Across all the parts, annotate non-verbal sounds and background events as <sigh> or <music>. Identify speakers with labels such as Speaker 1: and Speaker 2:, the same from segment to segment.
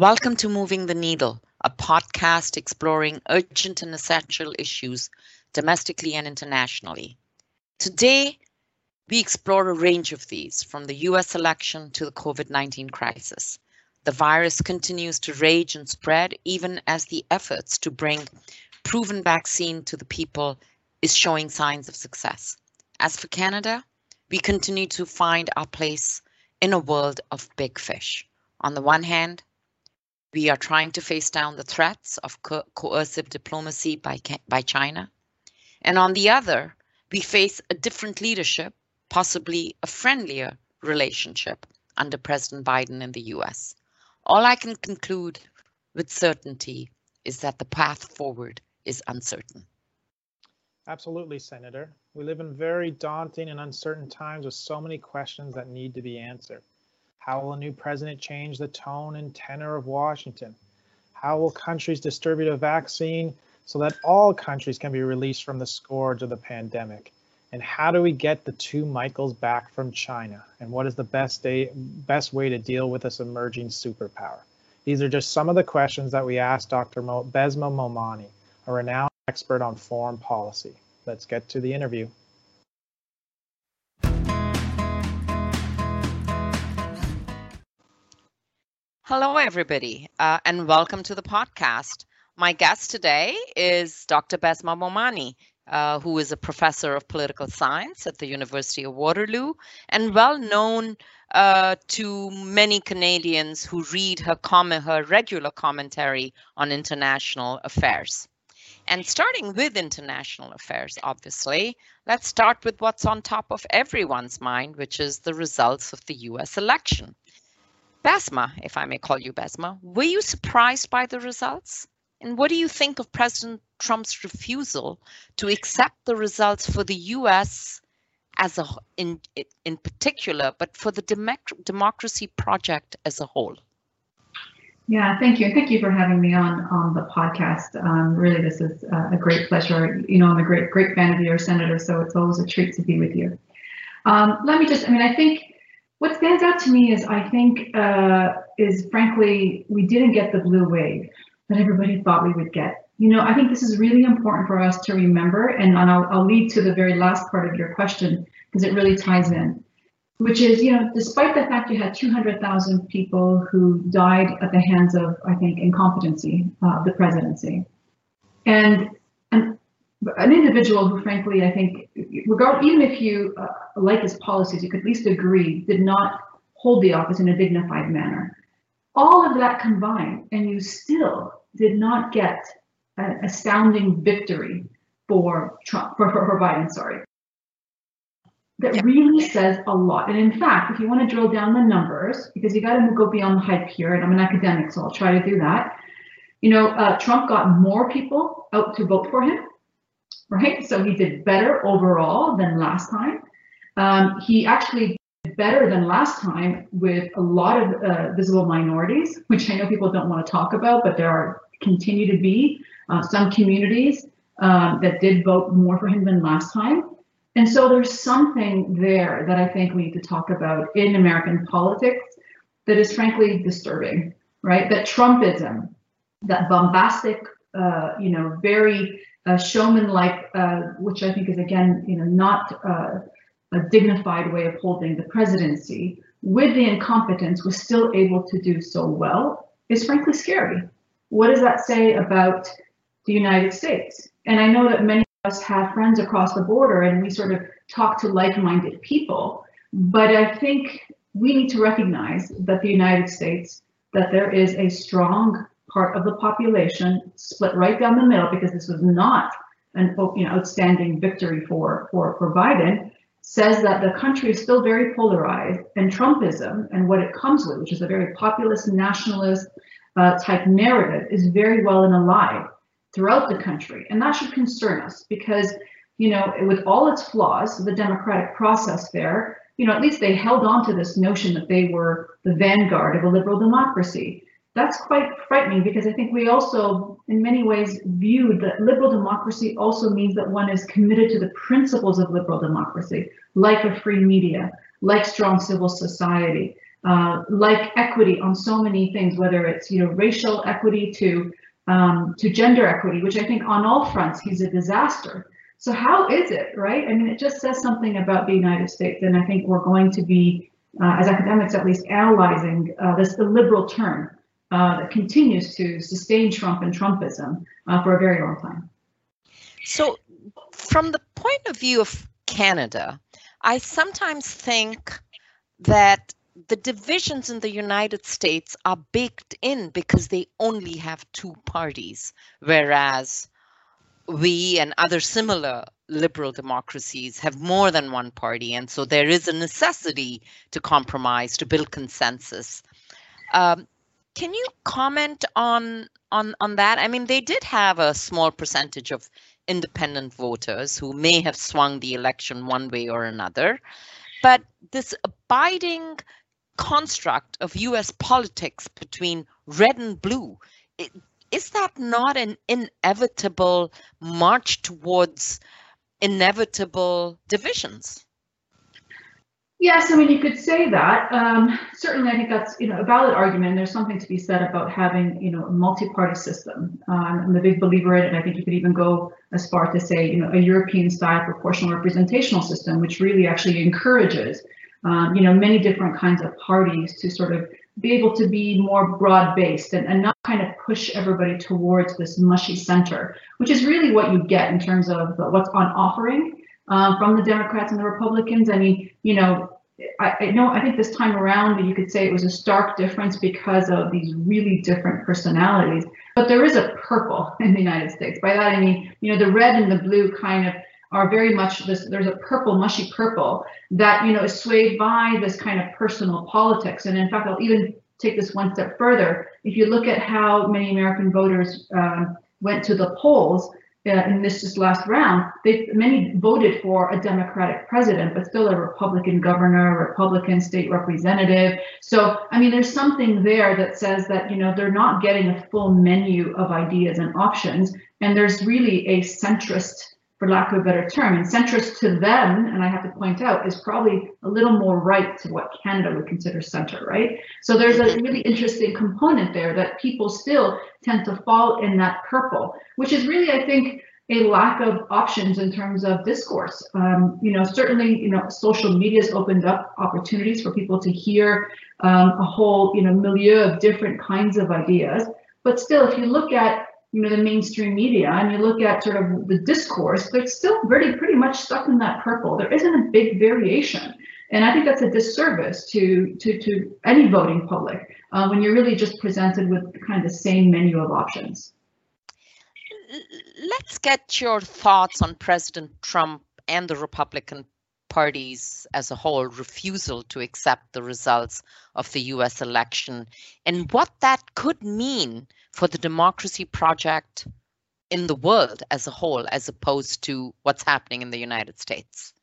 Speaker 1: Welcome to Moving the Needle, a podcast exploring urgent and essential issues domestically and internationally. Today, we explore a range of these, from the US election to the COVID 19 crisis. The virus continues to rage and spread, even as the efforts to bring proven vaccine to the people is showing signs of success. As for Canada, we continue to find our place in a world of big fish. On the one hand, we are trying to face down the threats of co coercive diplomacy by, by China. And on the other, we face a different leadership, possibly a friendlier relationship under President Biden in the US. All I can conclude with certainty is that the path forward is uncertain.
Speaker 2: Absolutely, Senator. We live in very daunting and uncertain times with so many questions that need to be answered. How will a new president change the tone and tenor of Washington? How will countries distribute a vaccine so that all countries can be released from the scourge of the pandemic? And how do we get the two Michaels back from China? And what is the best, day, best way to deal with this emerging superpower? These are just some of the questions that we asked Dr. Mo, Bessma Momani, a renowned expert on foreign policy. Let's get to the interview.
Speaker 1: Hello, everybody, uh, and welcome to the podcast. My guest today is Dr. Bessma Momani, uh, who is a professor of political science at the University of Waterloo and well known uh, to many Canadians who read her, comment, her regular commentary on international affairs. And starting with international affairs, obviously, let's start with what's on top of everyone's mind, which is the results of the US election. Bessma, if I may call you Bessma, were you surprised by the results? And what do you think of President Trump's refusal to accept the results for the US as a in in particular, but for the democ- democracy project as a whole?
Speaker 3: Yeah, thank you. Thank you for having me on on the podcast. Um, really, this is a great pleasure. You know, I'm a great great fan of your Senator, so it's always a treat to be with you. Um, let me just, I mean, I think what stands out to me is I think uh, is frankly we didn't get the blue wave that everybody thought we would get. You know, I think this is really important for us to remember, and, I'll, I'll lead to the very last part of your question because it really ties in, which is, you know, despite the fact you had 200,000 people who died at the hands of, I think, incompetency of uh, the presidency, and an individual who, frankly, I think, regard even if you uh, like his policies, you could at least agree did not hold the office in a dignified manner. All of that combined, and you still did not get an astounding victory for Trump, for, for, for Biden, sorry. That really says a lot. And in fact, if you want to drill down the numbers, because you got to go beyond the hype here, and I'm an academic, so I'll try to do that. You know, uh, Trump got more people out to vote for him right? So he did better overall than last time. Um, he actually did better than last time with a lot of uh, visible minorities, which I know people don't want to talk about, but there are continue to be uh, some communities um, that did vote more for him than last time. And so there's something there that I think we need to talk about in American politics that is frankly disturbing, right? That Trumpism, that bombastic, uh, you know, very uh, showman-like, uh, which I think is again, you know, not uh, a dignified way of holding the presidency, with the incompetence, was still able to do so well, is frankly scary. What does that say about the United States? And I know that many of us have friends across the border, and we sort of talk to like-minded people, but I think we need to recognize that the United States, that there is a strong part of the population split right down the middle because this was not an you know outstanding victory for for for Biden says that the country is still very polarized and Trumpism and what it comes with, which is a very populist nationalist uh, type narrative, is very well and alive throughout the country, and that should concern us because you know with all its flaws, the democratic process there, you know at least they held on to this notion that they were the vanguard of a liberal democracy that's quite frightening because I think we also, in many ways, viewed that liberal democracy also means that one is committed to the principles of liberal democracy, like a free media, like strong civil society, uh, like equity on so many things, whether it's you know racial equity to um, to gender equity, which I think on all fronts he's a disaster. So how is it, right? I mean, it just says something about the United States, and I think we're going to be, uh, as academics at least, analyzing uh, this the liberal turn uh, that continues to sustain Trump and Trumpism uh, for a very long time.
Speaker 1: So, from the point of view of Canada, I sometimes think that the divisions in the United States are baked in because they only have two parties, whereas we and other similar liberal democracies have more than one party. And so there is a necessity to compromise, to build consensus. Um, can you comment on on on that? I mean, they did have a small percentage of independent voters who may have swung the election one way or another, but this abiding construct of US politics between red and blue, it, is that not an inevitable march towards inevitable divisions?
Speaker 3: Yes, I mean you could say that. Um, certainly, I think that's you know a valid argument. There's something to be said about having you know a multi-party system. Um, I'm a big believer in it, I think you could even go as far to say you know a European-style proportional representational system, which really actually encourages um, you know many different kinds of parties to sort of be able to be more broad-based and, and not kind of push everybody towards this mushy center, which is really what you get in terms of what's on offering um, from the Democrats and the Republicans. I mean, you know, I, I know I think this time around you could say it was a stark difference because of these really different personalities. But there is a purple <laughs> in the United States. By that I mean, you know, the red and the blue kind of are very much this there's a purple mushy purple that you know is swayed by this kind of personal politics and in fact i'll even take this one step further if you look at how many american voters um, went to the polls uh, in this just last round they many voted for a democratic president but still a republican governor republican state representative. So i mean there's something there that says that you know they're not getting a full menu of ideas and options. And there's really a centrist for lack of a better term, and centrist to them, and I have to point out, is probably a little more right to what Canada would consider center, right? So there's a really interesting component there that people still tend to fall in that purple, which is really, I think, a lack of options in terms of discourse. Um, you know, certainly, you know, social media has opened up opportunities for people to hear um, a whole, you know, milieu of different kinds of ideas. But still, if you look at you know the mainstream media and you look at sort of the discourse they're still pretty pretty much stuck in that purple. There isn't a big variation. And i think that's a disservice to to to any voting public uh, when you're really just presented with kind of the same menu of options.
Speaker 1: Let's get your thoughts on president trump and the republican parties as a whole refusal to accept the results of the US election and what that could mean for the democracy project in the world as a whole, as opposed to what's happening in the United States?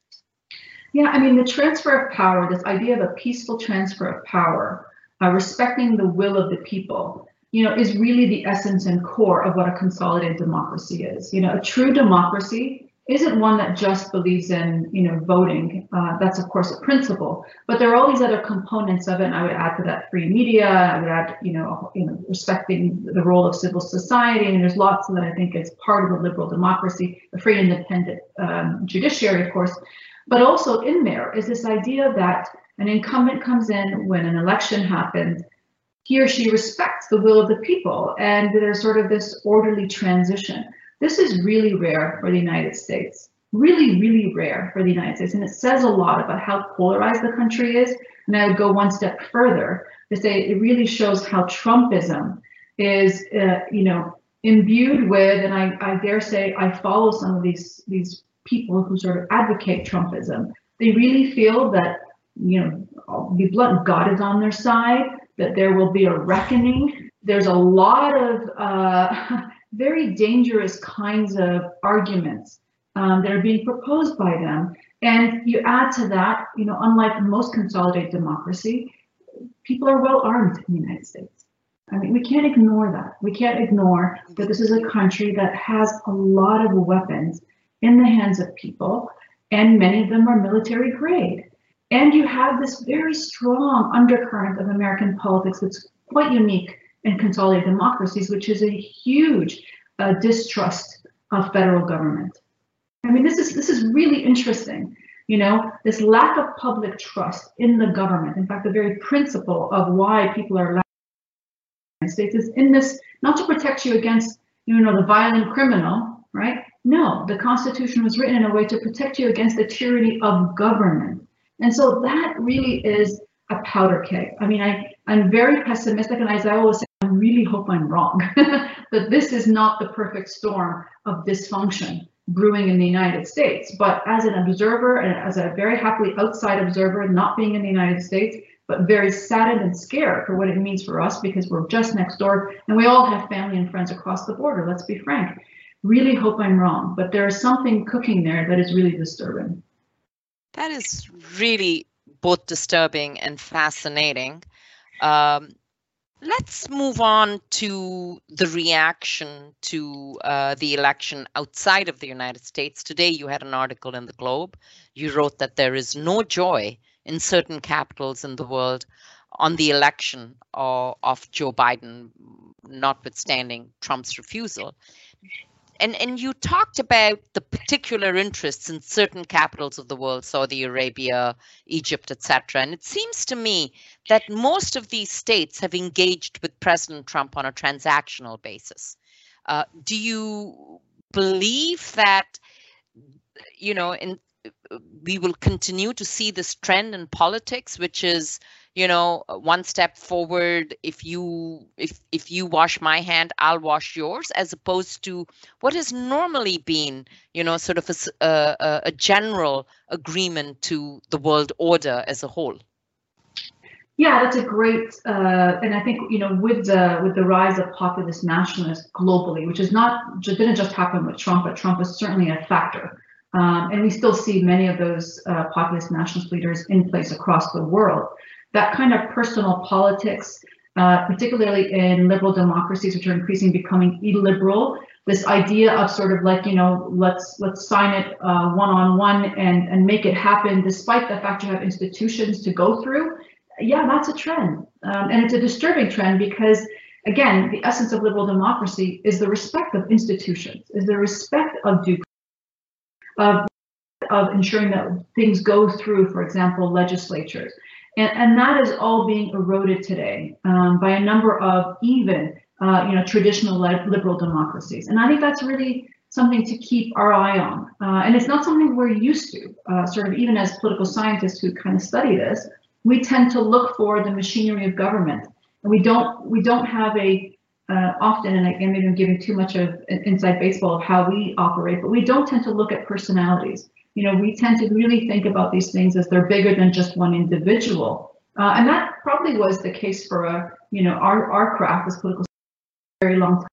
Speaker 3: Yeah, I mean, the transfer of power, this idea of a peaceful transfer of power, uh, respecting the will of the people, you know, is really the essence and core of what a consolidated democracy is. You know, a true democracy isn't one that just believes in you know voting. Uh, that's of course a principle, but there are all these other components of it. And I would add to that free media. I would add you know you know respecting the role of civil society. and there's lots that I think is part of a liberal democracy. The free independent um, judiciary, of course, but also in there is this idea that an incumbent comes in when an election happens. He or she respects the will of the people, and there's sort of this orderly transition. This is really rare for the United States, really, really rare for the United States. And it says a lot about how polarized the country is. And I would go one step further to say it really shows how Trumpism is, uh, you know, imbued with, and I, I dare say I follow some of these, these people who sort of advocate Trumpism. They really feel that, you know, I'll be blunt, God is on their side, that there will be a reckoning. There's a lot of uh, <laughs> very dangerous kinds of arguments um, that are being proposed by them. And you add to that, you know, unlike most consolidated democracy, people are well armed in the United States. I mean, we can't ignore that. We can't ignore that this is a country that has a lot of weapons in the hands of people, and many of them are military grade. And you have this very strong undercurrent of American politics that's quite unique in consolidated democracies, which is a huge uh, distrust of federal government. I mean, this is this is really interesting. You know, this lack of public trust in the government. In fact, the very principle of why people are allowed in the United States is in this not to protect you against, you know, the violent criminal, right? No, the Constitution was written in a way to protect you against the tyranny of government. And so that really is a powder keg. I mean, I, I'm very pessimistic, and as I always say, I really hope I'm wrong, <laughs> that this is not the perfect storm of dysfunction brewing in the United States. But as an observer and as a very happily outside observer, not being in the United States, but very saddened and scared for what it means for us because we're just next door and we all have family and friends across the border, let's be frank. Really hope I'm wrong, but there is something cooking there that is really disturbing.
Speaker 1: That is really both disturbing and fascinating. Um, Let's move on to the reaction to uh, the election outside of the United States. Today, you had an article in the Globe. You wrote that there is no joy in certain capitals in the world on the election of, of Joe Biden, notwithstanding Trump's refusal and and you talked about the particular interests in certain capitals of the world saudi arabia egypt etc and it seems to me that most of these states have engaged with president trump on a transactional basis. Uh, do you believe that you know in we will continue to see this trend in politics which is you know one step forward. If you if if you wash my hand i'll wash yours as opposed to what has normally been you know sort of a, a, a general agreement to the world order as a whole.
Speaker 3: Yeah, that's a great, uh, and I think you know with the with the rise of populist nationalists globally, which is not didn't just happen with Trump, but Trump is certainly a factor, um, and we still see many of those uh, populist nationalist leaders in place across the world that kind of personal politics, uh, particularly in liberal democracies, which are increasingly becoming illiberal, this idea of sort of like you know let's let's sign it one on one and and make it happen despite the fact you have institutions to go through yeah that's a trend. Um, and it's a disturbing trend because again the essence of liberal democracy is the respect of institutions is the respect of due of of ensuring that things go through for example legislatures and, and that is all being eroded today um, by a number of even, uh, you know, traditional liberal democracies. And I think that's really something to keep our eye on. Uh, and it's not something we're used to, uh, sort of even as political scientists who kind of study this, we tend to look for the machinery of government. And we don't, we don't have a, uh, often, and again, maybe I'm giving too much of inside baseball of how we operate, but we don't tend to look at personalities you know, we tend to really think about these things as they're bigger than just one individual. Uh, and that probably was the case for a, you know, our, our craft as political very long time.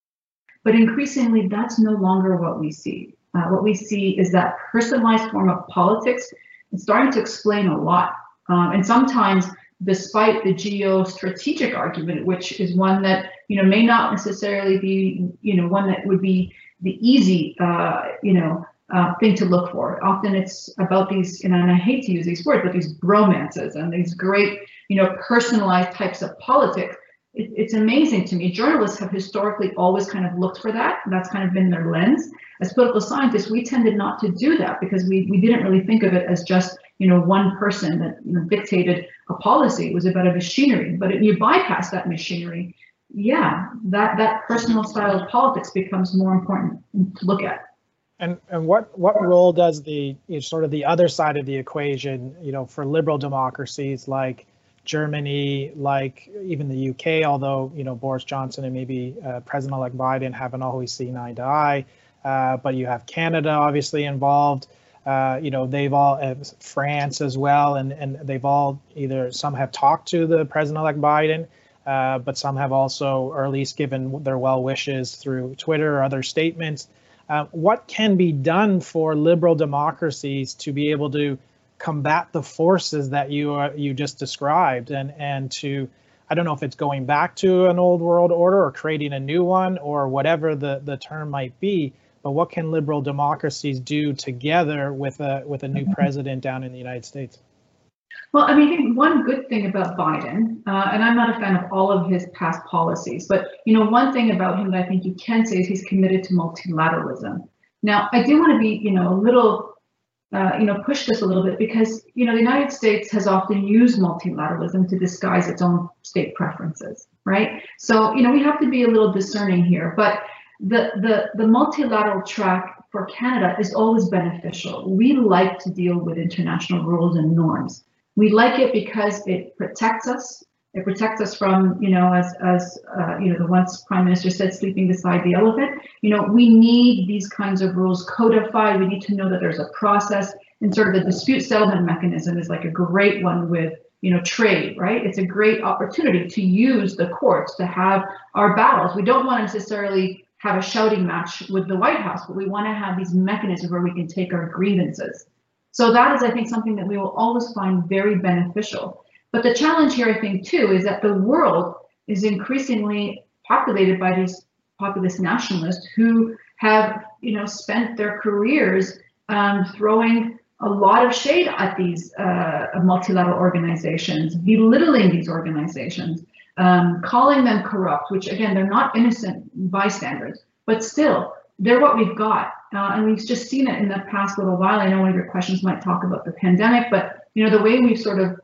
Speaker 3: But increasingly, that's no longer what we see. Uh, what we see is that personalized form of politics is starting to explain a lot. Um, and sometimes, despite the geostrategic argument, which is one that you know may not necessarily be, you know, one that would be the easy, uh, you know, uh, thing to look for. Often it's about these, and I hate to use these words, but these bromances and these great, you know, personalized types of politics. It, it's amazing to me. Journalists have historically always kind of looked for that. That's kind of been their lens. As political scientists, we tended not to do that because we, we didn't really think of it as just, you know, one person that you know, dictated a policy. It was about a machinery. But if you bypass that machinery, yeah, that, that personal style of politics becomes more important to look at.
Speaker 2: And and what what role does the you know, sort of the other side of the equation, you know, for liberal democracies like Germany, like even the UK, although you know Boris Johnson and maybe uh, President-elect Biden haven't always seen eye to eye, uh, but you have Canada obviously involved. Uh, you know they've all uh, France as well, and and they've all either some have talked to the President-elect Biden, uh, but some have also, or at least given their well wishes through Twitter or other statements. Uh, what can be done for liberal democracies to be able to combat the forces that you uh, you just described and and to I don't know if it's going back to an old world order or creating a new one or whatever the the term might be but what can liberal democracies do together with a with a new mm-hmm. president down in the United States
Speaker 3: Well, I mean, I think one good thing about Biden, uh, and I'm not a fan of all of his past policies, but you know, one thing about him that I think you can say is he's committed to multilateralism. Now, I do want to be, you know, a little, uh, you know, push this a little bit because you know the United States has often used multilateralism to disguise its own state preferences, right? So you know we have to be a little discerning here, but the the the multilateral track for Canada is always beneficial. We like to deal with international rules and norms. We like it because it protects us. It protects us from, you know, as as uh, you know, the once Prime Minister said, sleeping beside the elephant. You know, we need these kinds of rules codified. We need to know that there's a process, and sort of the dispute settlement mechanism is like a great one with you know trade right it's a great opportunity to use the courts to have our battles we don't want to necessarily have a shouting match with the white house but we want to have these mechanisms where we can take our grievances so that is, I think, something that we will always find very beneficial. But the challenge here, I think, too, is that the world is increasingly populated by these populist nationalists who have, you know, spent their careers um, throwing a lot of shade at these uh, multilateral organizations, belittling these organizations, um, calling them corrupt, which again, they're not innocent bystanders, but still, they're what we've got. Uh, and we've just seen it in the past little while. I know one of your questions might talk about the pandemic, but you know the way we've sort of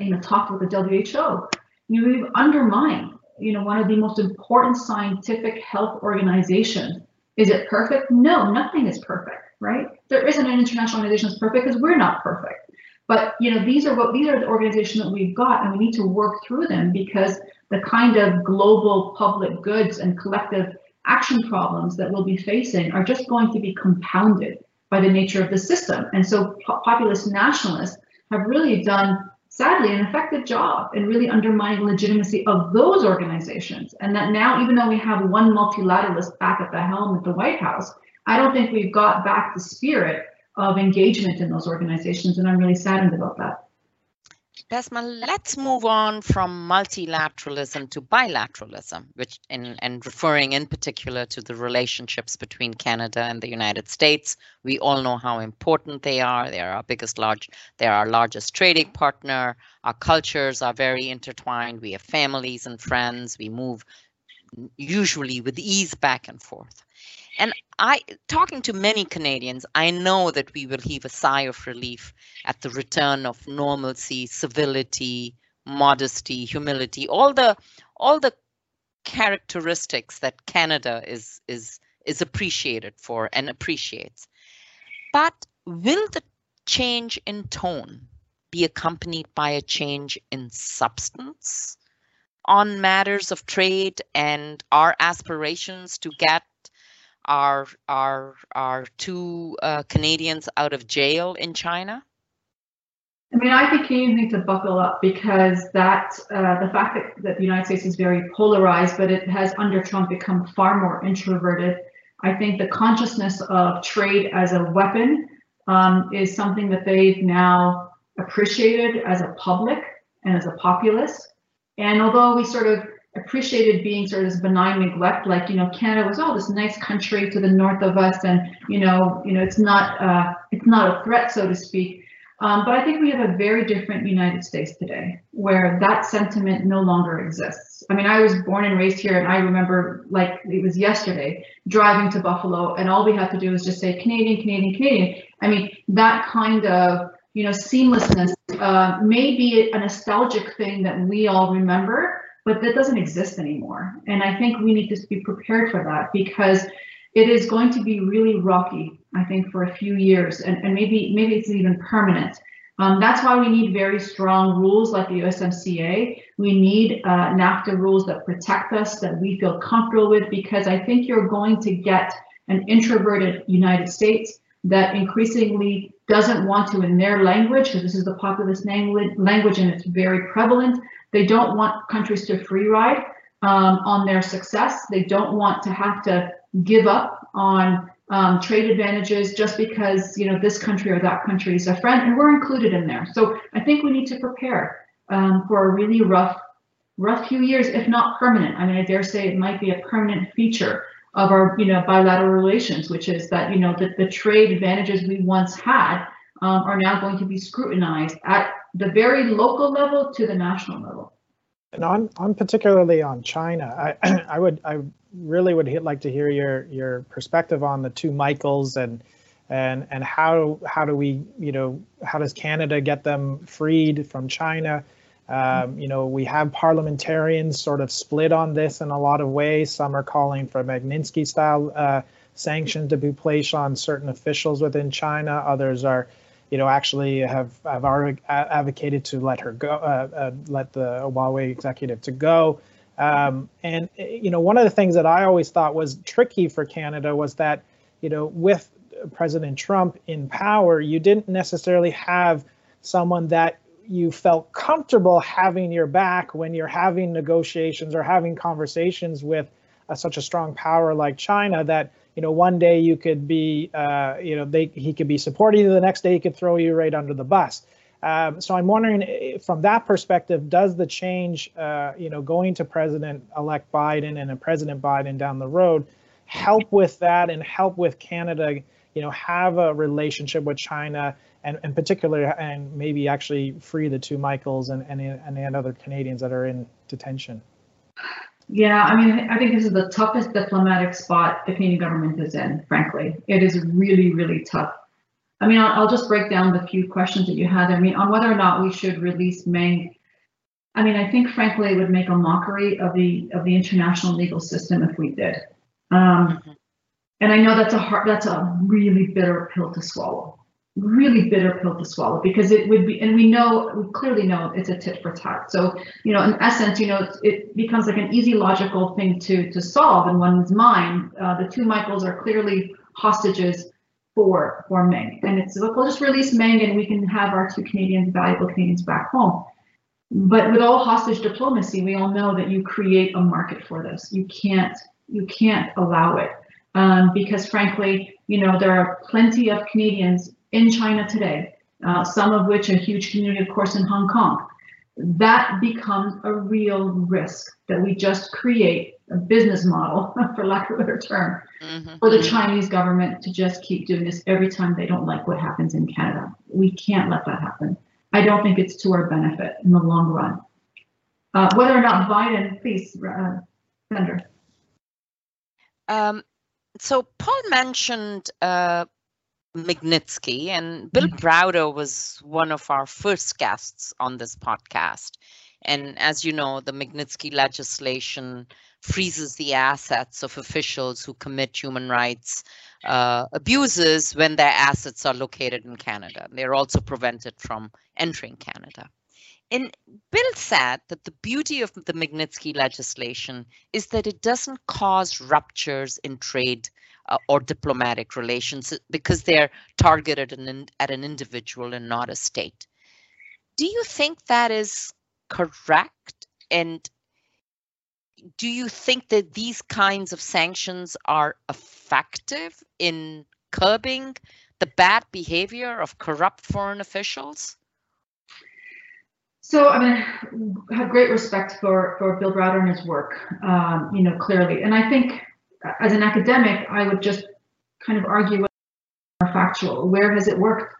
Speaker 3: you know talked with the WHO, you know, we've undermined you know one of the most important scientific health organizations. Is it perfect? No, nothing is perfect, right? There isn't an international organization that's perfect because we're not perfect. But you know these are what these are the organizations that we've got, and we need to work through them because the kind of global public goods and collective action problems that we'll be facing are just going to be compounded by the nature of the system. And so populist nationalists have really done, sadly, an effective job in really undermining the legitimacy of those organizations. And that now, even though we have one multilateralist back at the helm at the White House, I don't think we've got back the spirit of engagement in those organizations. And I'm really saddened about that.
Speaker 1: Bessma, let's move on from multilateralism to bilateralism, which in, and referring in particular to the relationships between Canada and the United States. We all know how important they are. They are our biggest large, they're our largest trading partner. Our cultures are very intertwined. We have families and friends. We move usually with ease back and forth. And I, talking to many Canadians, I know that we will heave a sigh of relief at the return of normalcy, civility, modesty, humility, all the all the characteristics that Canada is is is appreciated for and appreciates. But will the change in tone be accompanied by a change in substance on matters of trade and our aspirations to get our are are two uh, Canadians out of jail in China?
Speaker 3: I mean, I think Canadians need to buckle up because that uh, the fact that, that the United States is very polarized, but it has under Trump become far more introverted. I think the consciousness of trade as a weapon um, is something that they've now appreciated as a public and as a populace. And although we sort of appreciated being sort of this benign neglect, like you know, Canada was oh this nice country to the north of us, and you know, you know, it's not uh, it's not a threat, so to speak. Um, but I think we have a very different United States today, where that sentiment no longer exists. I mean, I was born and raised here, and I remember like it was yesterday driving to Buffalo, and all we had to do was just say Canadian, Canadian, Canadian. I mean, that kind of you know seamlessness uh, may be a nostalgic thing that we all remember, but that doesn't exist anymore. And I think we need to be prepared for that because it is going to be really rocky, I think, for a few years, and, and maybe maybe it's even permanent. Um, that's why we need very strong rules like the USMCA. We need uh, NAFTA rules that protect us, that we feel comfortable with, because I think you're going to get an introverted United States that increasingly doesn't want to, in their language, because this is the populist language and it's very prevalent, they don't want countries to free ride um, on their success. They don't want to have to give up on um, trade advantages just because you know this country or that country is a friend, and we're included in there. So I think we need to prepare um, for a really rough, rough few years, if not permanent. I mean, I dare say it might be a permanent feature of our you know bilateral relations, which is that you know the, the trade advantages we once had um, are now going to be scrutinized at the very local level to the national level.
Speaker 2: And on, on particularly on China, I, <clears throat> I would, I really would like to hear your your perspective on the two Michaels and and and how how do we you know how does Canada get them freed from China? Um, you know, we have parliamentarians sort of split on this in a lot of ways. Some are calling for Magnitsky style uh, sanctions to be placed on certain officials within China. Others are, you know, actually have have advocated to let her go, uh, uh, let the Huawei executive to go. Um, and you know, one of the things that I always thought was tricky for Canada was that, you know, with President Trump in power, you didn't necessarily have someone that you felt comfortable having your back when you're having negotiations or having conversations with uh, such a strong power like China that you know one day you could be uh, you know they he could be supporting you the next day he could throw you right under the bus. Um, so I'm wondering, eh, from that perspective, does the change, uh, you know, going to President-elect Biden and a President Biden down the road, help with that and help with Canada, you know, have a relationship with China and in particular, and maybe actually free the two Michaels and and and other Canadians that are in detention.
Speaker 3: Yeah, I mean, I think this is the toughest diplomatic spot the Canadian government is in. Frankly, it is really, really tough I mean, I'll, I'll, just break down the few questions that you had. I mean, on whether or not we should release Meng. I mean, I think frankly it would make a mockery of the of the international legal system if we did. Um, mm-hmm. and I know that's a hard, that's a really bitter pill to swallow, really bitter pill to swallow because it would be, and we know, we clearly know it's a tit for tat. So, you know, in essence, you know, it, it becomes like an easy logical thing to to solve in one's mind. Uh, the two Michaels are clearly hostages for for Meng. And it's look, we'll just release Meng and we can have our two Canadians, valuable Canadians back home. But with all hostage diplomacy, we all know that you create a market for this. You can't you can't allow it. Um, because frankly, you know, there are plenty of Canadians in China today, uh, some of which a huge community, of course, in Hong Kong. That becomes a real risk that we just create a business model, <laughs> for lack of a better term, mm-hmm. for the Chinese government to just keep doing this every time they don't like what happens in Canada. We can't let that happen. I don't think it's to our benefit in the long run. Uh, whether or not Biden, please, uh, Senator.
Speaker 1: Um, so Paul mentioned uh, Magnitsky, and Bill mm-hmm. Browder was one of our first guests on this podcast. And as you know, the Magnitsky legislation freezes the assets of officials who commit human rights uh, abuses when their assets are located in Canada. They're also prevented from entering Canada. And Bill said that the beauty of the Magnitsky legislation is that it doesn't cause ruptures in trade uh, or diplomatic relations because they're targeted in, at an individual and not a state. Do you think that is correct? And do you think that these kinds of sanctions are effective in curbing the bad behavior of corrupt foreign officials?
Speaker 3: So I mean, have great respect for for Bill Browder and his work, um, you know, clearly. And I think as an academic, I would just kind of argue more factual. Where has it worked?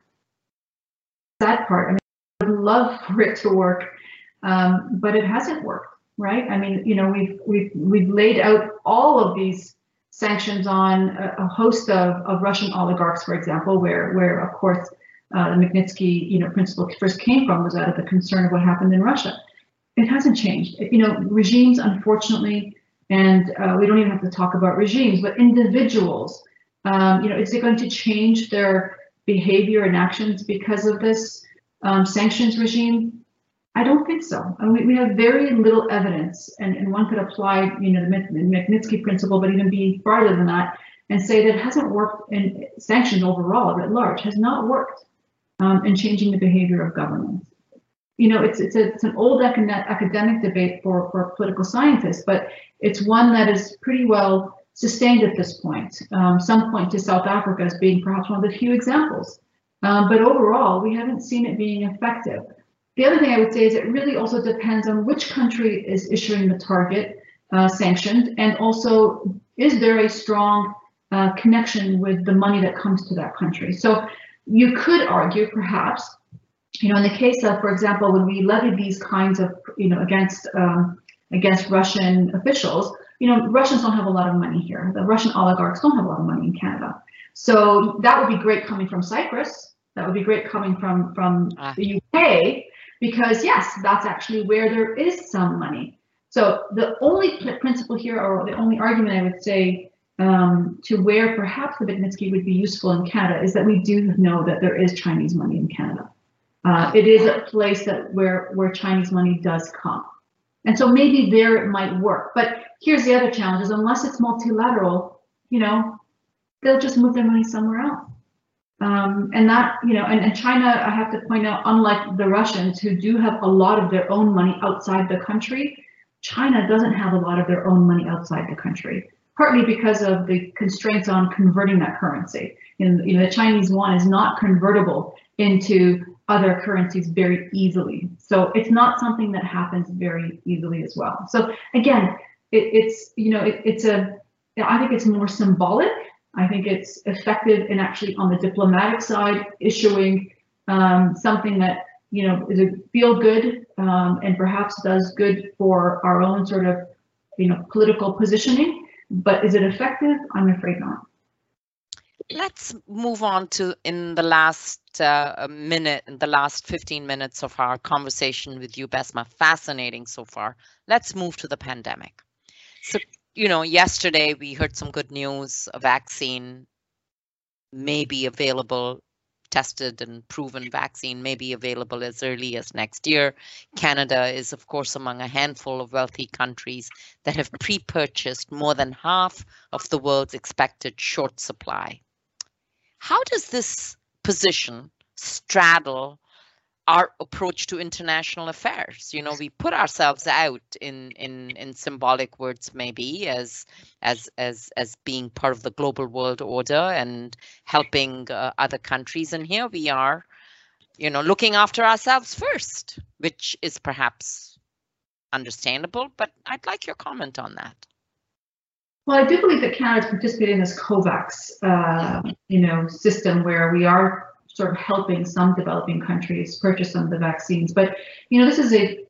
Speaker 3: That part. I mean, I would love for it to work, um, but it hasn't worked right? I mean, you know, we've we've we've laid out all of these sanctions on a, a host of, of Russian oligarchs, for example, where where of course uh, the Magnitsky, you know, principle first came from was out of the concern of what happened in Russia. It hasn't changed. You know, regimes, unfortunately, and uh, we don't even have to talk about regimes, but individuals. Um, you know, is it going to change their behavior and actions because of this um, sanctions regime? I don't think so. And we, we have very little evidence, and, and one could apply, you know, the Magnitsky principle, but even be farther than that, and say that it hasn't worked in sanctions overall, at large, has not worked um, in changing the behavior of governments. You know, it's it's, a, it's an old academic debate for, for political scientists, but it's one that is pretty well sustained at this point. Um, some point to South Africa as being perhaps one of the few examples. Um, but overall, we haven't seen it being effective. The other thing I would say is it really also depends on which country is issuing the target uh, sanctioned, and also is there a strong uh, connection with the money that comes to that country. So you could argue perhaps you know, in the case of, for example, when we levied these kinds of, you know, against um, against Russian officials, you know, Russians don't have a lot of money here. The Russian oligarchs don't have a lot of money in Canada. So that would be great coming from Cyprus. That would be great coming from from ah. the UK, because yes, that's actually where there is some money. So the only principle here, or the only argument I would say um, to where perhaps the Magnitsky would be useful in Canada is that we do know that there is Chinese money in Canada. Uh, it is a place that where where Chinese money does come, and so maybe there it might work. But here's the other challenge: is unless it's multilateral, you know, they'll just move their money somewhere else. Um, and that, you know, and, and China, I have to point out, unlike the Russians who do have a lot of their own money outside the country, China doesn't have a lot of their own money outside the country, partly because of the constraints on converting that currency. And you know, the Chinese yuan is not convertible into other currencies very easily. So it's not something that happens very easily as well. So again, it, it's you know, it, it's a I think it's more symbolic. I think it's effective in actually on the diplomatic side, issuing um, something that you know is a feel good um, and perhaps does good for our own sort of, you know, political positioning. But is it effective? I'm afraid not.
Speaker 1: Let's move on to in the last uh, minute, in the last 15 minutes of our conversation with you, Bessma. Fascinating so far. Let's move to the pandemic. So, you know, yesterday we heard some good news. A vaccine may be available tested and proven vaccine may be available as early as next year. Canada is, of course, among a handful of wealthy countries that have pre purchased more than half of the world's expected short supply. How does this position straddle our approach to international affairs. You know we put ourselves out in in in symbolic words maybe as as as as being part of the global world order and helping uh, other countries. And here we are you know looking after ourselves first which is perhaps understandable but i'd like your comment on that.
Speaker 3: Well, I do believe that Canada is participating in this COVAX, uh, you know, system where we are sort of helping some developing countries purchase some of the vaccines. But you know, this is a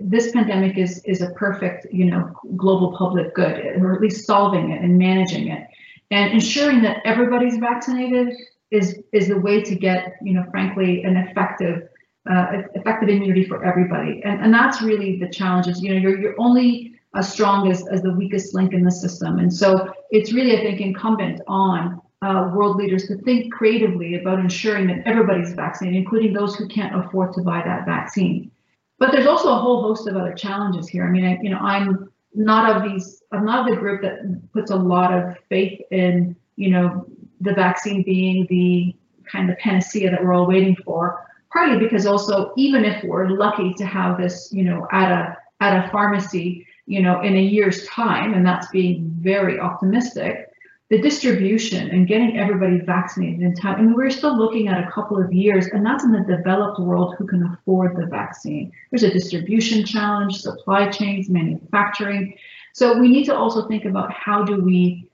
Speaker 3: this pandemic is is a perfect you know global public good, or at least solving it and managing it, and ensuring that everybody's vaccinated is is the way to get you know frankly an effective uh, effective immunity for everybody. And and that's really the challenge. Is you know you're you're only as strong as, as the weakest link in the system. And so it's really, I think, incumbent on uh, world leaders to think creatively about ensuring that everybody's vaccinated, including those who can't afford to buy that vaccine. But there's also a whole host of other challenges here. I mean, I, you know, I'm not of these. I'm not of the group that puts a lot of faith in, you know, the vaccine being the kind of panacea that we're all waiting for. Partly because also, even if we're lucky to have this, you know, at a at a pharmacy, you know, in a year's time, and that's being very optimistic the distribution and getting everybody vaccinated in time. I mean, we're still looking at a couple of years, and that's in the developed world who can afford the vaccine. There's a distribution challenge, supply chains, manufacturing. So we need to also think about how do we,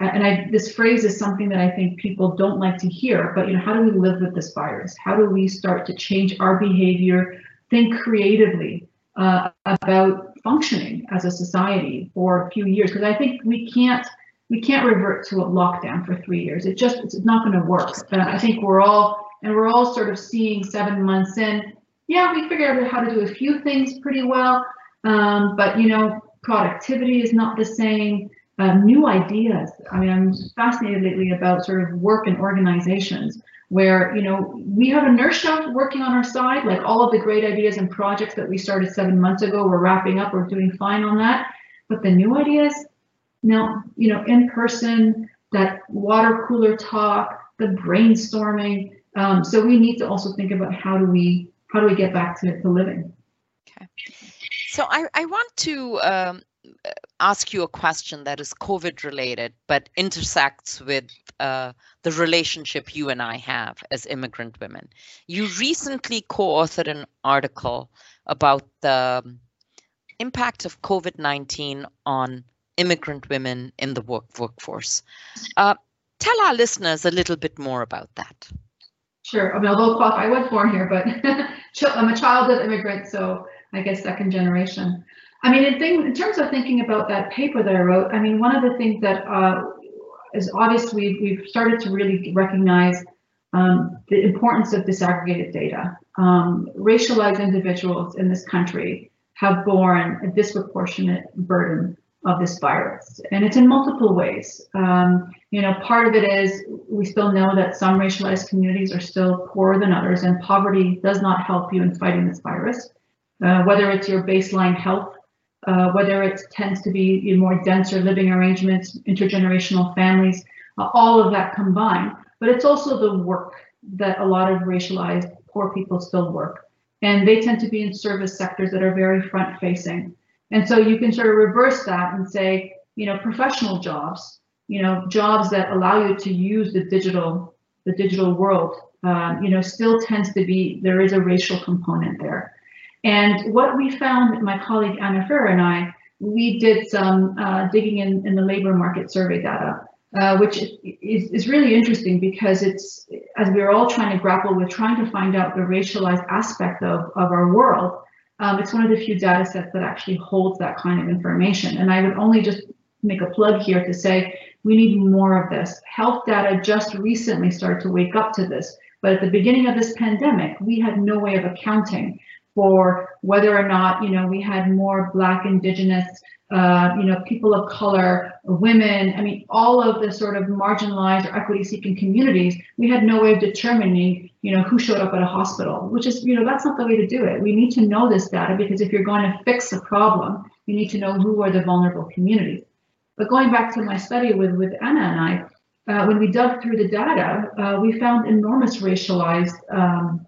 Speaker 3: and I, this phrase is something that I think people don't like to hear, but you know, how do we live with this virus? How do we start to change our behavior, think creatively uh, about functioning as a society for a few years? Because I think we can't we can't revert to a lockdown for three years. It just it's not going to work. But I think we're all and we're all sort of seeing seven months in. Yeah, we figured out how to do a few things pretty well, um, but you know, productivity is not the same. Uh, new ideas. I mean, I'm fascinated lately about sort of work and organizations where you know we have inertia working on our side, like all of the great ideas and projects that we started seven months ago. We're wrapping up. We're doing fine on that. But the new ideas, now, you know, in person, that water cooler talk, the brainstorming. Um, so we need to also think about how do we how do we get back to, to living.
Speaker 1: Okay. So I, I want to um, ask you a question that is COVID related, but intersects with uh, the relationship you and I have as immigrant women. You recently co-authored an article about the impact of COVID-19 on immigrant women in the work workforce. Uh, tell our listeners a little bit more about that.
Speaker 3: Sure. I mean, although I was born here, but <laughs> I'm a child of immigrants, so I guess second generation. I mean, in, thing, in terms of thinking about that paper that I wrote, I mean, one of the things that uh, is obvious we've, we've started to really recognize um, the importance of disaggregated data. Um, racialized individuals in this country have borne a disproportionate burden of this virus, and it's in multiple ways. Um, you know, part of it is we still know that some racialized communities are still poorer than others, and poverty does not help you in fighting this virus. Uh, whether it's your baseline health, uh, whether it tends to be you know, more denser living arrangements, intergenerational families, uh, all of that combined. But it's also the work that a lot of racialized poor people still work. And they tend to be in service sectors that are very front facing. And so you can sort of reverse that and say, you know, professional jobs, you know, jobs that allow you to use the digital, the digital world, um, you know, still tends to be, there is a racial component there. And what we found, my colleague Ana Ferrer and I, we did some uh, digging in, in the labor market survey data, uh, which is, is really interesting because it's, as we're all trying to grapple with trying to find out the racialized aspect of, of our world, um, it's one of the few data sets that actually holds that kind of information. And I would only just make a plug here to say, we need more of this. Health data just recently started to wake up to this, but at the beginning of this pandemic, we had no way of accounting for whether or not, you know, we had more Black, Indigenous, uh, you know, people of color, women, I mean, all of the sort of marginalized or equity seeking communities, we had no way of determining, you know, who showed up at a hospital, which is, you know, that's not the way to do it. We need to know this data because if you're going to fix a problem, you need to know who are the vulnerable communities. But going back to my study with, with Ana and I, uh, when we dug through the data, uh, we found enormous racialized um,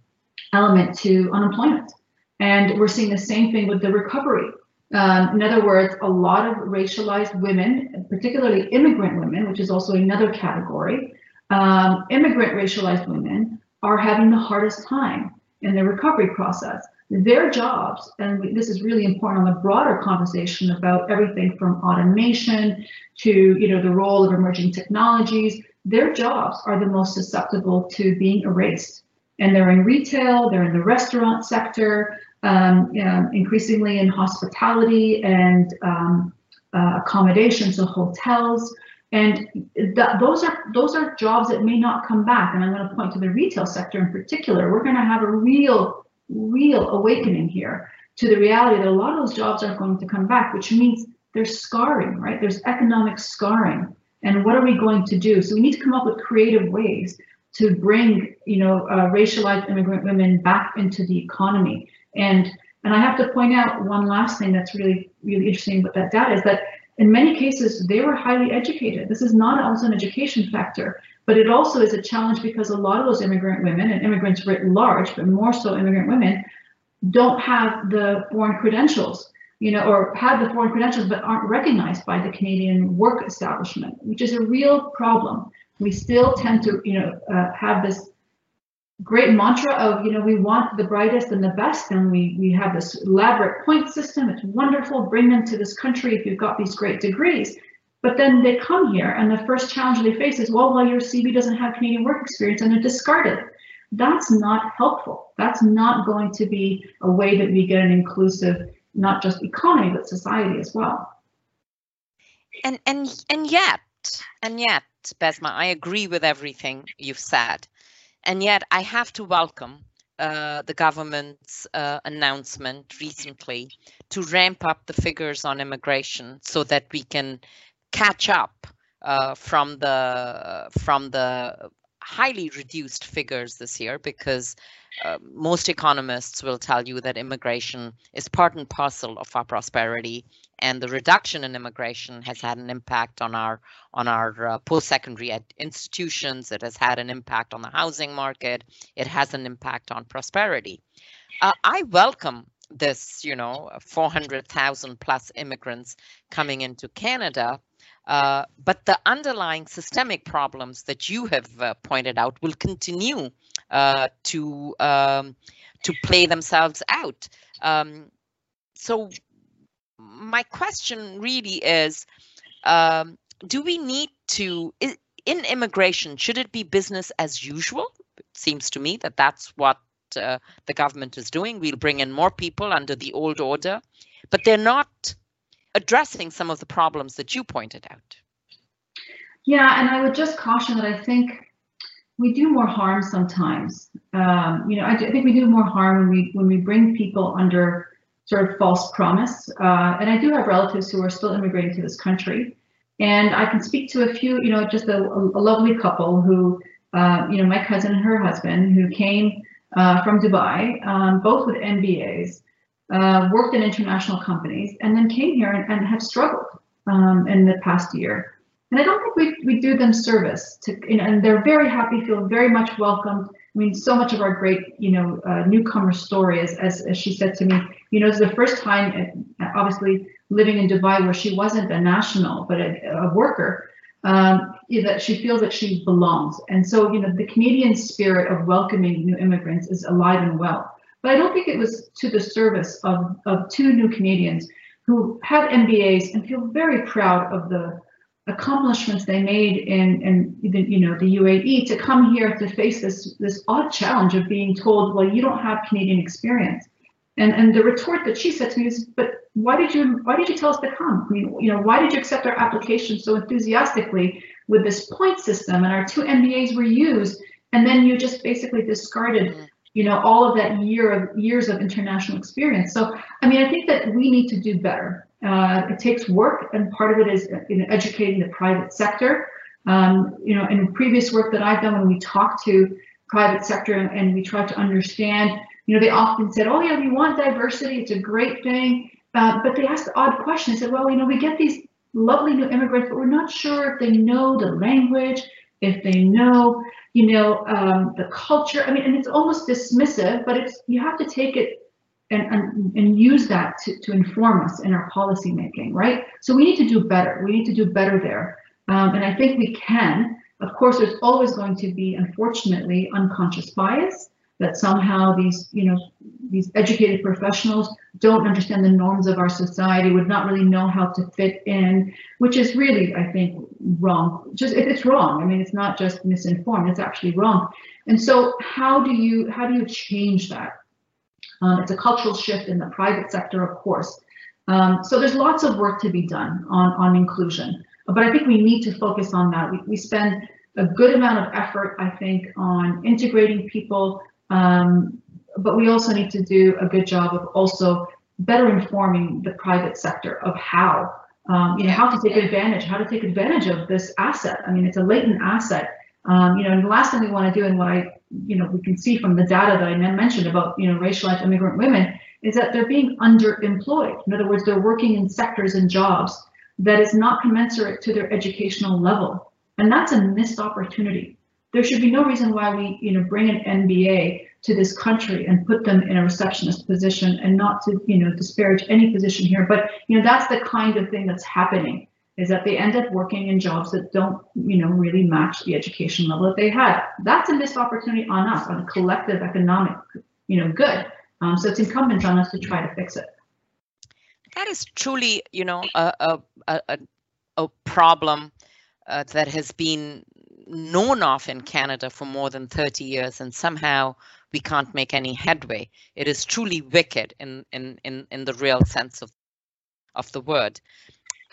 Speaker 3: element to unemployment. And we're seeing the same thing with the recovery. Um, in other words, a lot of racialized women, particularly immigrant women, which is also another category, um, immigrant racialized women are having the hardest time in the recovery process. Their jobs, and this is really important on the broader conversation about everything from automation to you know the role of emerging technologies, their jobs are the most susceptible to being erased and they're in retail, they're in the restaurant sector, um, you know, increasingly in hospitality and um, uh, accommodations, so hotels. And th those are those are jobs that may not come back. And I'm going to point to the retail sector in particular. We're going to have a real, real awakening here to the reality that a lot of those jobs aren't going to come back, which means there's scarring, right? There's economic scarring. And what are we going to do? So we need to come up with creative ways to bring, you know, uh, racialized immigrant women back into the economy. And and I have to point out one last thing that's really really interesting with that data is that in many cases they were highly educated. This is not also an education factor, but it also is a challenge because a lot of those immigrant women and immigrants writ large, but more so immigrant women, don't have the foreign credentials you know, or have the foreign credentials but aren't recognized by the Canadian work establishment, which is a real problem we still tend to, you know, uh, have this great mantra of, you know, we want the brightest and the best, and we we have this elaborate point system. It's wonderful. Bring them to this country if you've got these great degrees. But then they come here, and the first challenge they face is, well, well, your CV doesn't have Canadian work experience, and they're discarded. That's not helpful. That's not going to be a way that we get an inclusive, not just economy, but society as well.
Speaker 1: And and and yet, and yet, Bessma, I agree with everything you've said. And yet I have to welcome uh, the government's uh, announcement recently to ramp up the figures on immigration so that we can catch up uh, from the from the highly reduced figures this year because uh, most economists will tell you that immigration is part and parcel of our prosperity and the reduction in immigration has had an impact on our on our uh, post-secondary institutions. It has had an impact on the housing market. It has an impact on prosperity. Uh, i welcome this you know 400,000 plus immigrants coming into canada uh, but the underlying systemic problems that you have uh, pointed out will continue uh, to um, to play themselves out. Um, so my question really is, um, do we need to in immigration? Should it be business as usual? It seems to me that that's what uh, the government is doing. We'll bring in more people under the old order, but they're not addressing some of the problems that you pointed out.
Speaker 3: Yeah, and I would just caution that I think we do more harm sometimes. Um, you know, I, I, think we do more harm when we when we bring people under sort of false promise. Uh, and I do have relatives who are still immigrating to this country, and I can speak to a few. You know, just a, a lovely couple who, uh, you know, my cousin and her husband who came uh, from Dubai, um, both with MBAs, uh, worked in international companies, and then came here and, and have struggled um, in the past year. And I don't think we, we do them service to, you know, and they're very happy, feel very much welcomed. I mean, so much of our great, you know, uh, newcomer story, as, as, as she said to me, you know, it's the first time, uh, obviously living in Dubai where she wasn't a national, but a, a worker, um, that she feels that she belongs. And so, you know, the Canadian spirit of welcoming new immigrants is alive and well. But I don't think it was to the service of, of two new Canadians who have MBAs and feel very proud of the accomplishments they made in, in the, you know the UAE to come here to face this this odd challenge of being told, well, you don't have Canadian experience. And and the retort that she said to me is, but why did you why did you tell us to come? I mean, you know, why did you accept our application so enthusiastically with this point system and our two MBAs were used, and then you just basically discarded mm-hmm. you know all of that year of years of international experience. So I mean, I think that we need to do better. Uh, it takes work, and part of it is you know, educating the private sector. Um, you know, in previous work that I've done, when we talk to private sector and, and we try to understand, you know, they often said, "Oh yeah, we want diversity. It's a great thing," uh, but they asked the odd question. They said, "Well, you know, we get these lovely new immigrants, but we're not sure if they know the language, if they know, you know, um, the culture. I mean, and it's almost dismissive, but it's you have to take it and, and, and use that to, to inform us in our policy making, right? So we need to do better. We need to do better there. Um, and I think we can. Of course, there's always going to be, unfortunately, unconscious bias that somehow these, you know, these educated professionals don't understand the norms of our society, would not really know how to fit in, which is really, I think, wrong. Just it's wrong. I mean, it's not just misinformed; it's actually wrong. And so, how do you how do you change that? Um, it's a cultural shift in the private sector, of course. Um, so there's lots of work to be done on, on inclusion, but I think we need to focus on that. We, we spend a good amount of effort, I think, on integrating people, um, but we also need to do a good job of also better informing the private sector of how, um, you know, how to take advantage, how to take advantage of this asset. I mean, it's a latent asset. Um, you know, and the last thing we want to do, and what I you know, we can see from the data that I mentioned about, you know, racialized immigrant women is that they're being underemployed. In other words, they're working in sectors and jobs that is not commensurate to their educational level. And that's a missed opportunity. There should be no reason why we, you know, bring an MBA to this country and put them in a receptionist position and not to, you know, disparage any position here. But, you know, that's the kind of thing that's happening is that they end up working in jobs that don't, you know, really match the education level that they had. That's a missed opportunity on us, on a collective economic, you know, good. Um, so it's incumbent on us to try to fix it.
Speaker 1: That is truly, you know, a a a, a problem uh, that has been known of in Canada for more than 30 years, and somehow we can't make any headway. It is truly wicked in in in in the real sense of of the word.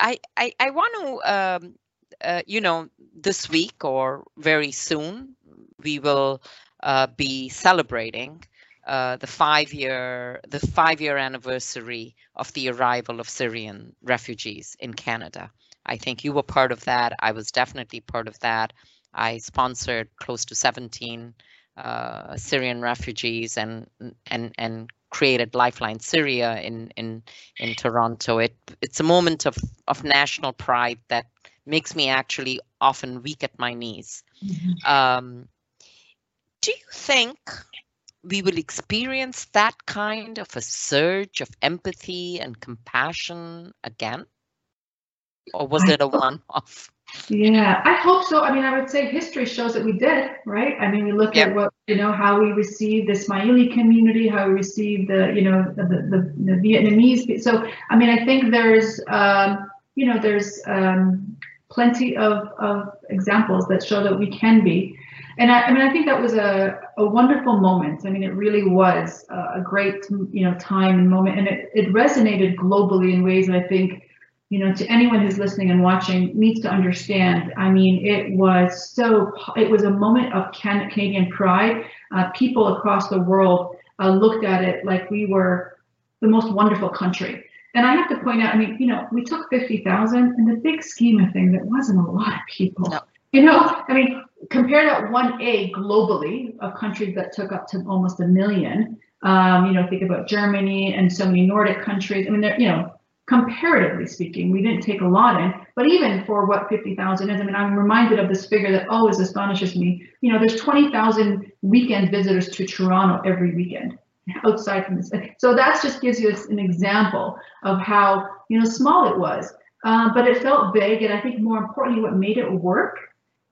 Speaker 1: I, I, I want to, um, uh, you know, this week or very soon, we will uh, be celebrating uh, the five year the five year anniversary of the arrival of Syrian refugees in Canada. I think you were part of that. I was definitely part of that. I sponsored close to 17 uh, Syrian refugees and and and created Lifeline Syria in in in Toronto. It it's a moment of of national pride that makes me actually often weak at my knees. Mm-hmm. Um, do you think we will experience that kind of a surge of empathy and compassion again? Or was it a one off?
Speaker 3: Yeah, I hope so. I mean, I would say history shows that we did, right? I mean, we look at what, you know, how we received the Ismaili community, how we received the, you know, the, the, the Vietnamese. So, I mean, I think there's, um, you know, there's um, plenty of, of examples that show that we can be. And I, I mean, I think that was a, a wonderful moment. I mean, it really was a great, you know, time and moment, and it, it resonated globally in ways that I think, you know, to anyone who's listening and watching needs to understand. I mean, it was so, it was a moment of Canadian pride. Uh, people across the world uh, looked at it like we were the most wonderful country. And I have to point out, I mean, you know, we took 50,000 in the big scheme of things, it wasn't a lot of people. No. You know, I mean, compare that 1A globally of countries that took up to almost a million. Um, you know, think about Germany and so many Nordic countries. I mean, they're, you know, comparatively speaking, we didn't take a lot in, but even for what 50,000 is, I mean, I'm reminded of this figure that always astonishes me. You know, there's 20,000 weekend visitors to Toronto every weekend outside from this. So that just gives you an example of how, you know, small it was. Uh, but it felt big, and I think more importantly, what made it work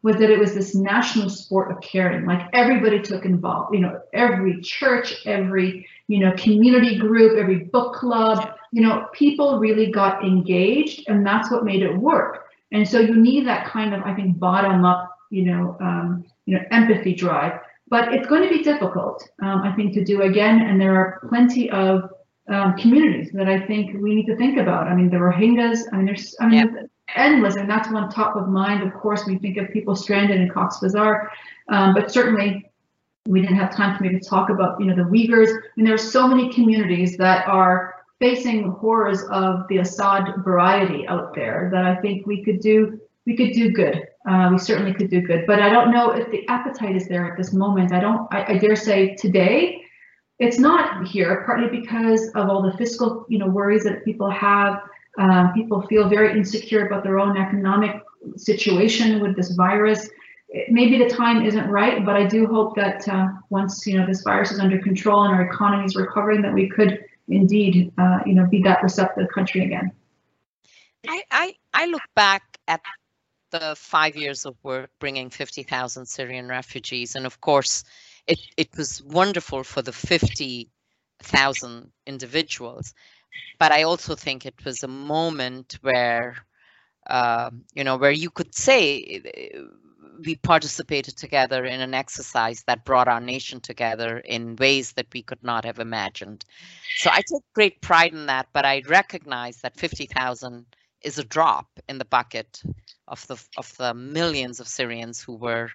Speaker 3: was that it was this national sport of caring. Like everybody took involved, you know, every church, every, you know, community group, every book club, you know, people really got engaged and that's what made it work. And so you need that kind of, I think, bottom up, you know, um, you know, empathy drive. But it's going to be difficult, um, I think, to do again. And there are plenty of um, communities that I think we need to think about. I mean, the Rohingyas. I mean, there's, I mean, yep endless, and that's one top of mind. Of course, we think of people stranded in Cox's Bazar, um, but certainly we didn't have time to maybe talk about, you know, the Uyghurs. I mean, there are so many communities that are facing horrors of the Assad variety out there that I think we could do we could do good. Uh, we certainly could do good, but I don't know if the appetite is there at this moment. I don't. I, I dare say today, it's not here. Partly because of all the fiscal, you know, worries that people have. Um, people feel very insecure about their own economic situation with this virus. Maybe the time isn't right, but I do hope that uh, once you know this virus is under control and our economy is recovering, that we could indeed, uh, you know, be that receptive country again.
Speaker 1: I, I I look back at the five years of work bringing 50,000 Syrian refugees, and of course, it it was wonderful for the 50,000 individuals but I also think it was a moment where, uh, you know, where you could say we participated together in an exercise that brought our nation together in ways that we could not have imagined. So I take great pride in that, but I recognize that 50,000 is a drop in the bucket of the of the millions of Syrians who were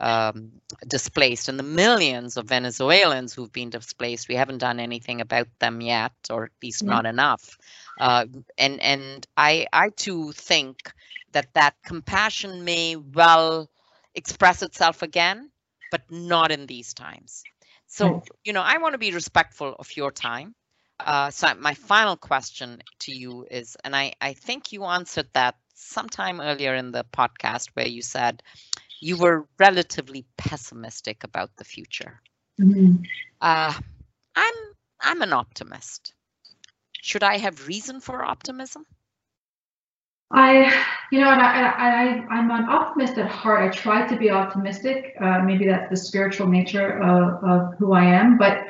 Speaker 1: um, displaced and the millions of Venezuelans who've been displaced. We haven't done anything about them yet, or at least not enough. Uh, and and I I too think that that compassion may well express itself again, but not in these times. So you know I want to be respectful of your time. Uh, so my final question to you is, and I I think you answered that sometime earlier in the podcast where you said you were relatively pessimistic about the future. Mm-hmm. Uh, I'm I'm an optimist. Should I have reason for optimism?
Speaker 3: I, you know, I, I, I, am an optimist at heart. I try to be optimistic. Uh, maybe that's the spiritual nature of, of who I am. But,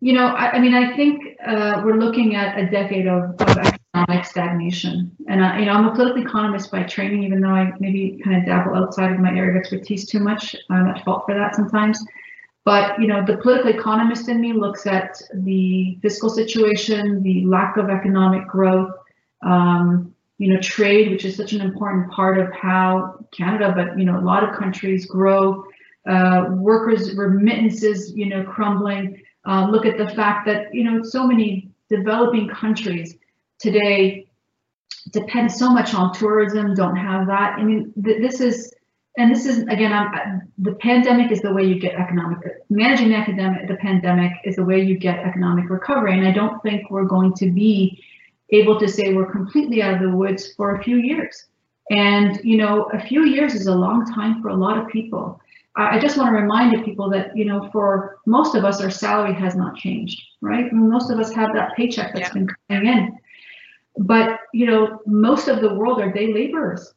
Speaker 3: you know, I, I mean, I think uh, we're looking at a decade of, of economic stagnation. And I, you know, I'm a political economist by training, even though I maybe kind of dabble outside of my area of expertise too much. I'm at fault for that sometimes. But you know, the political economist in me looks at the fiscal situation, the lack of economic growth, um, you know, trade, which is such an important part of how Canada, but you know, a lot of countries grow. Uh, workers' remittances, you know, crumbling. Uh, look at the fact that you know so many developing countries today depend so much on tourism, don't have that. I mean, th this is, and this is again, I'm, the pandemic is the way you get economic managing the academic. The pandemic is the way you get economic recovery, and I don't think we're going to be able to say we're completely out of the woods for a few years. And you know, a few years is a long time for a lot of people. I just want to remind people that, you know, for most of us, our salary has not changed, right? Most of us have that paycheck that's yeah. been coming in. But you know, most of the world are day laborers.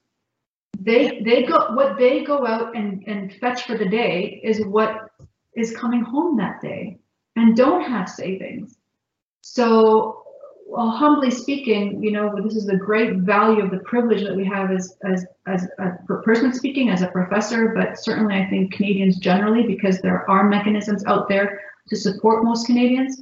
Speaker 3: They they go what they go out and, and fetch for the day is what is coming home that day and don't have savings. So well, humbly speaking, you know, this is the great value of the privilege that we have as, as, as a person speaking, as a professor, but certainly I think Canadians generally, because there are mechanisms out there to support most Canadians.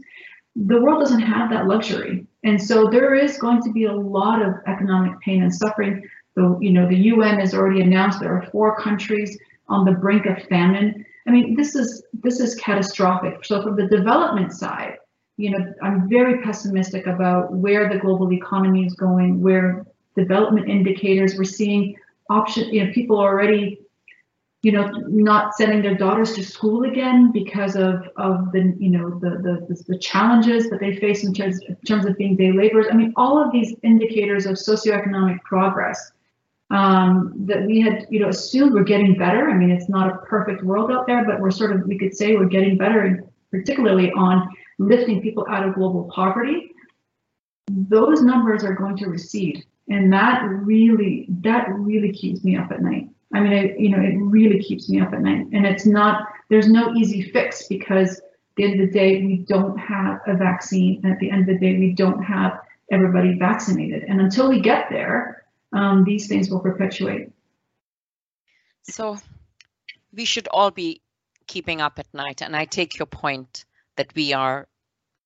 Speaker 3: The world doesn't have that luxury. And so there is going to be a lot of economic pain and suffering. The, you know, the UN has already announced there are four countries on the brink of famine. I mean, this is this is catastrophic. So from the development side, you know, I'm very pessimistic about where the global economy is going, where development indicators we're seeing option, you know, people already, you know, not sending their daughters to school again because of of the, you know, the the the challenges that they face in terms in terms of being day laborers. I mean, all of these indicators of socioeconomic progress um, that we had, you know, assumed we're getting better. I mean, it's not a perfect world out there, but we're sort of, we could say we're getting better, particularly on lifting people out of global poverty, those numbers are going to recede. And that really, that really keeps me up at night. I mean, you know, it really keeps me up at night. And it's not, there's no easy fix because at the end of the day, we don't have a vaccine. And at the end of the day, we don't have everybody vaccinated. And until we get there, um, these things will perpetuate.
Speaker 1: So we should all be keeping up at night. And I take your point that we are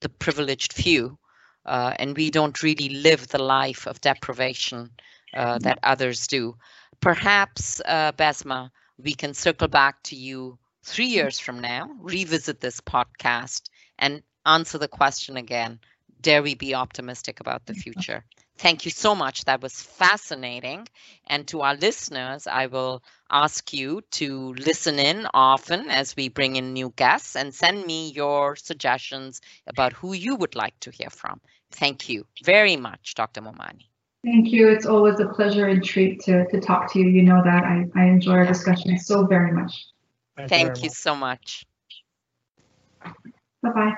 Speaker 1: the privileged few uh, and we don't really live the life of deprivation uh, that others do. Perhaps, uh, Bessma, we can circle back to you three years from now, revisit this podcast, and answer the question again dare we be optimistic about the future? Thank you so much. That was fascinating. And to our listeners, I will ask you to listen in often as we bring in new guests and send me your suggestions about who you would like to hear from. Thank you very much, Dr. Momani.
Speaker 3: Thank you. It's always a pleasure and treat to, to talk to you. You know that I, I enjoy our discussion so very much.
Speaker 1: Thank, Thank you, you so much.
Speaker 3: Bye-bye.